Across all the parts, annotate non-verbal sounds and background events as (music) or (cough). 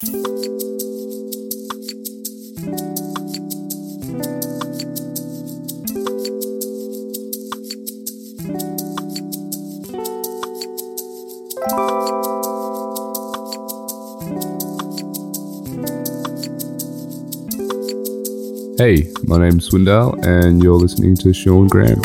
Hey, my name's Swindell, and you're listening to Sean Graham.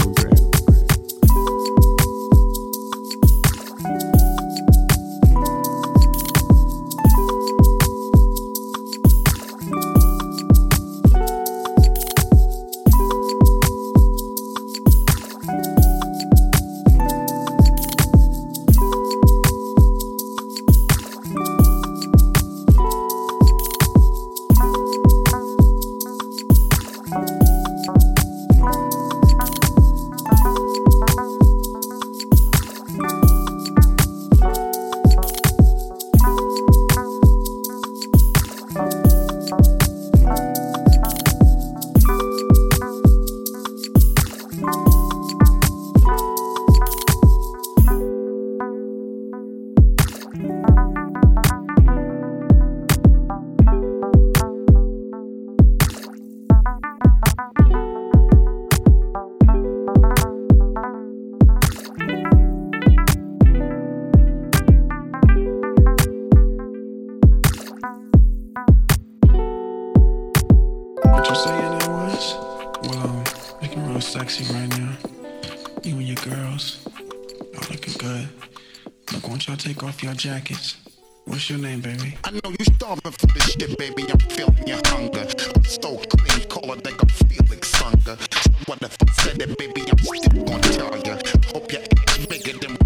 Jackets. What's your name, baby? I know you starving for this shit, baby. I'm feeling your hunger. I'm so clean, call it like I'm Felix Unger. So what if I said it, baby? I'm still gonna tell ya. Hope your ass bigger than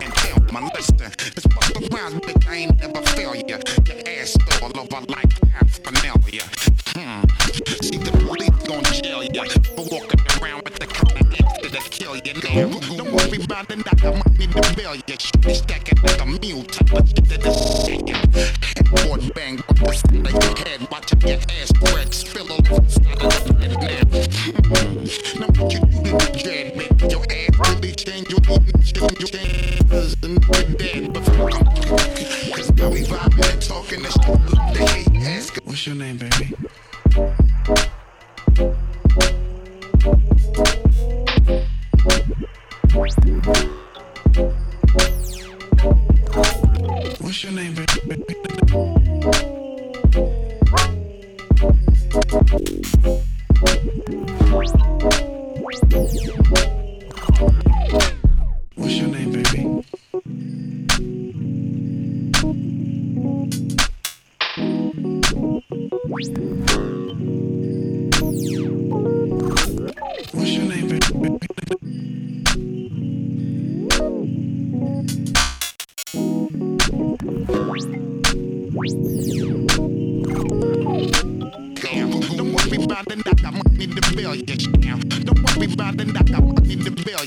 and tell my listen. It's bust around, bitch. I ain't never fail ya. Your ass all over like paraphernalia. Hmm. See the police gonna jail ya for walking the kill ya now. Don't worry about it, I got money to bail ya. Stack it like a mule type of shit that is Headboard bang the side don't worry about it, I got money to bail ya down. Don't worry about it, I got money to bail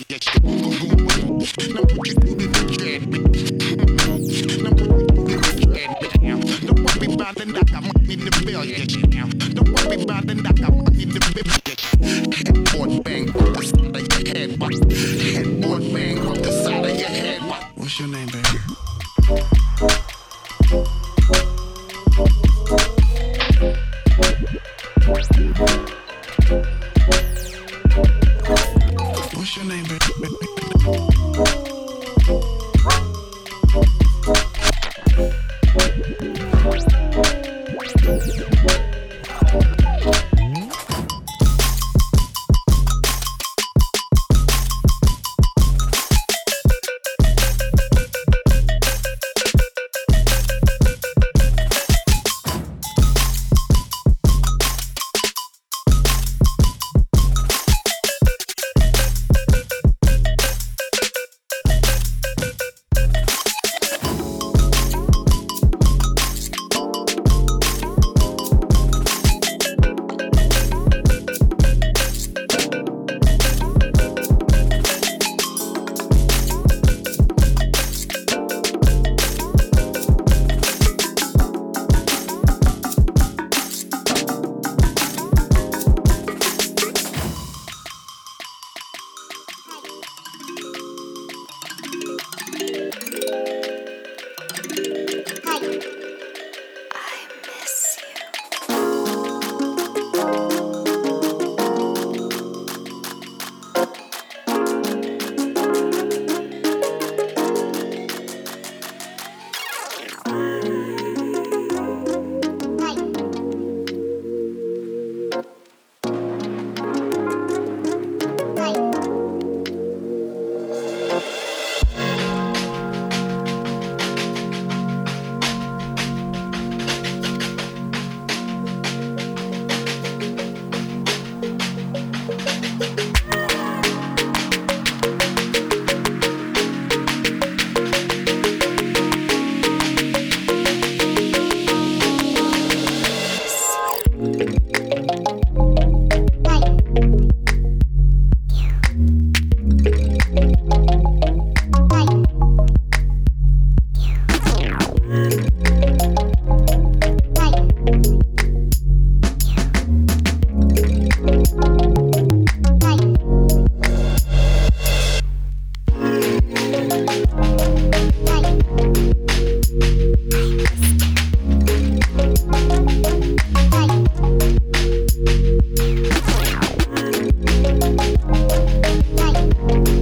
ない。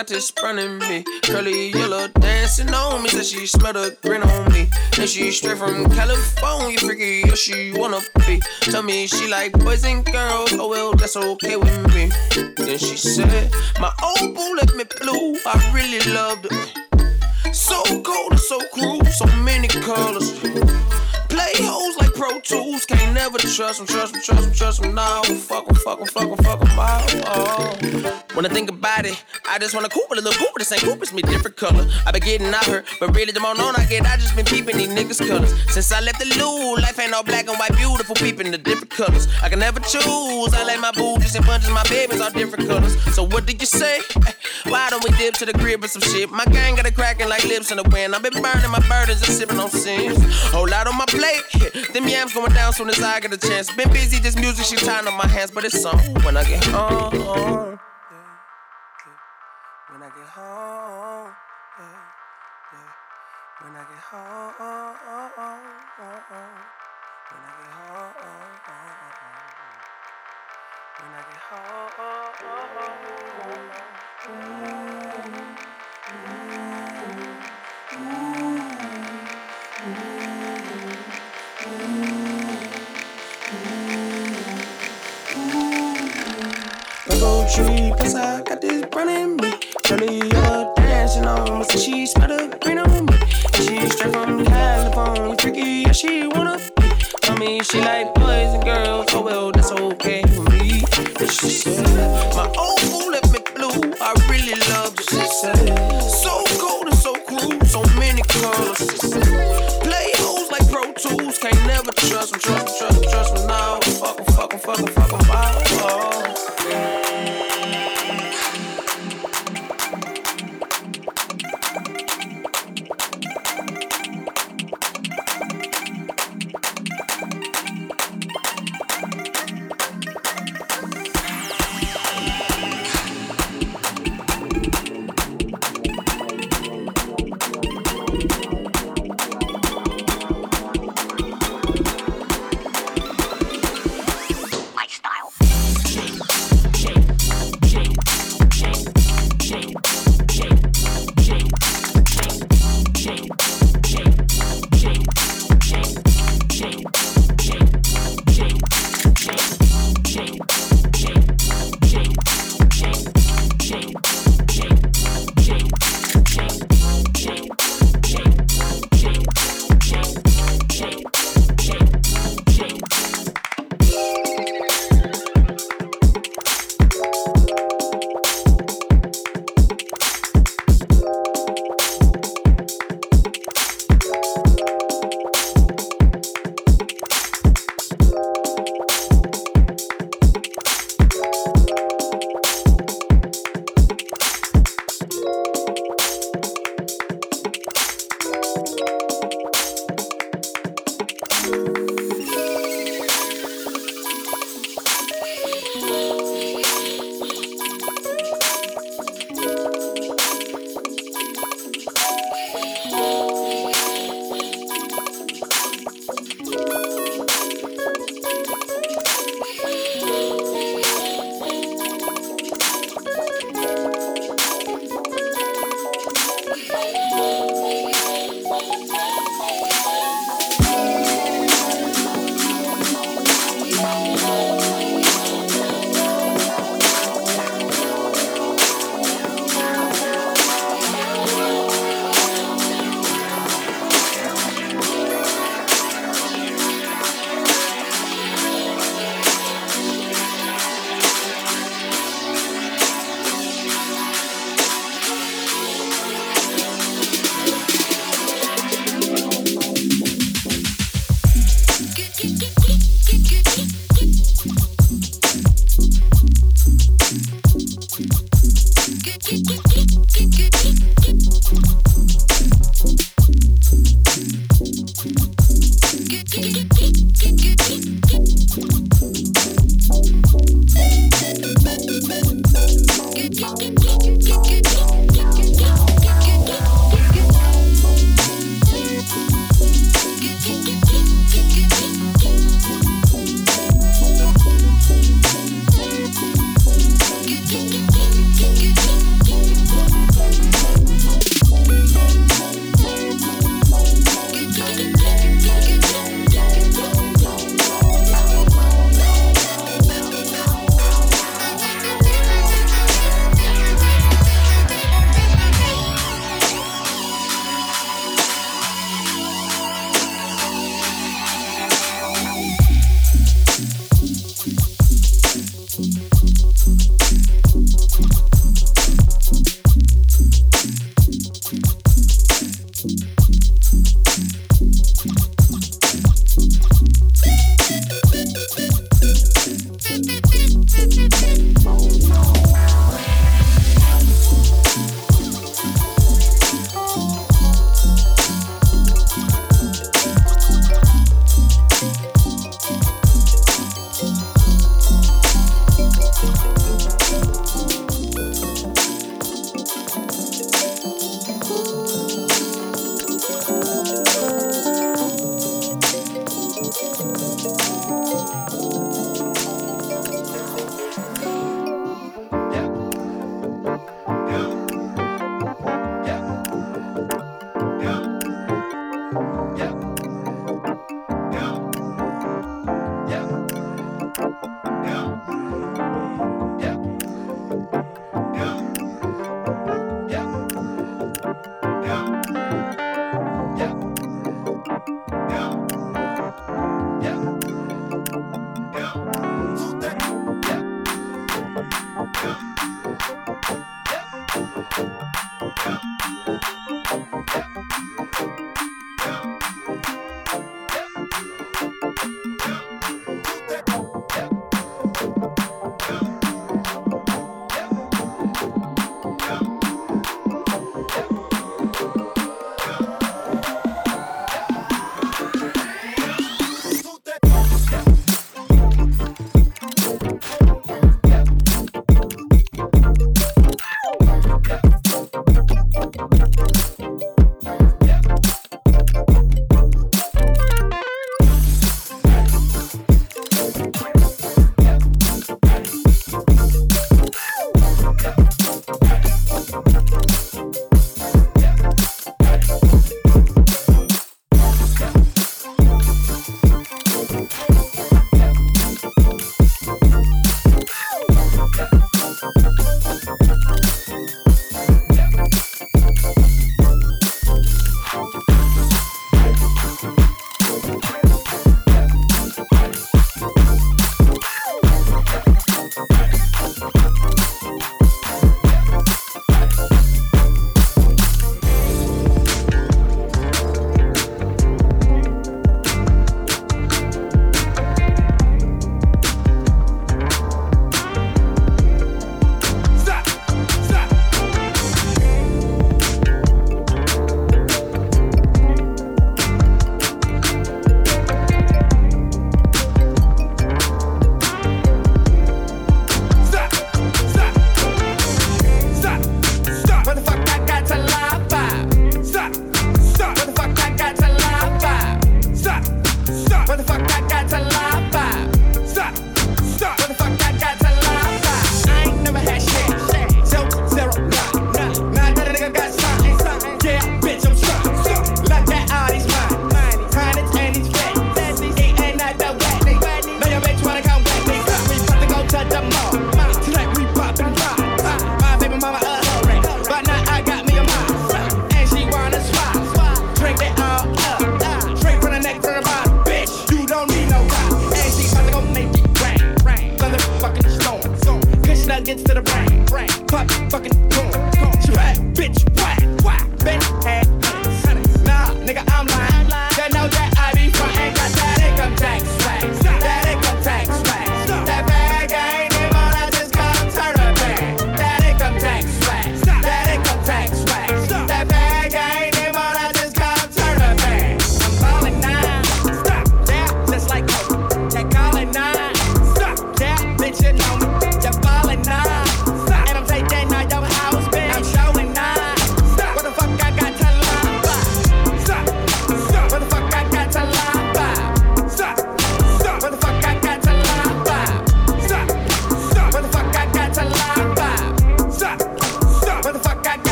Got this running me. Curly yellow dancing on me. Said she smelled a grin on me. And she straight from California. Freaky, yeah, she wanna be. Tell me she like boys and girls. Oh well, that's okay with me. Then she said, My old Tools, can't never trust them, trust them, trust them, trust them. Nah, fuck them, fuck them, fuck them, fuck them out. Oh. When I think about it, I just wanna Cooper, the little Cooper, the same Cooper's me different color. I been getting out her, but really the more known I get, I just been peeping these niggas' colors. Since I left the loo, life ain't all black and white, beautiful, peeping the different colors. I can never choose, I like my booties and bunches, my babies all different colors. So what did you say? (laughs) Why don't we dip to the crib with some shit? My gang got it cracking like lips in the wind. I've been burning my burdens and sipping on sins. Whole lot on my plate. (laughs) Them yams going down soon as I get a chance. Been busy, this music, she tying up my hands, but it's on when I get home. When I get home. When I get home, when I get home, when I get home. Rainbow tree, plus I got this burning me. Curly yellow dancing on me, so she smell the green on me. She straight from California, freaky, yeah, she wanna be. Tell me she like boys and girls, oh well, that's okay with me. She said, my old fool left me blue, I really love it. She said, so cold and so cruel, so many colors. She said, play hoes like Pro Tools, can't never trust them, trust them, trust them, trust them. Now, fuck them, fuck them, fuck them, fuck them,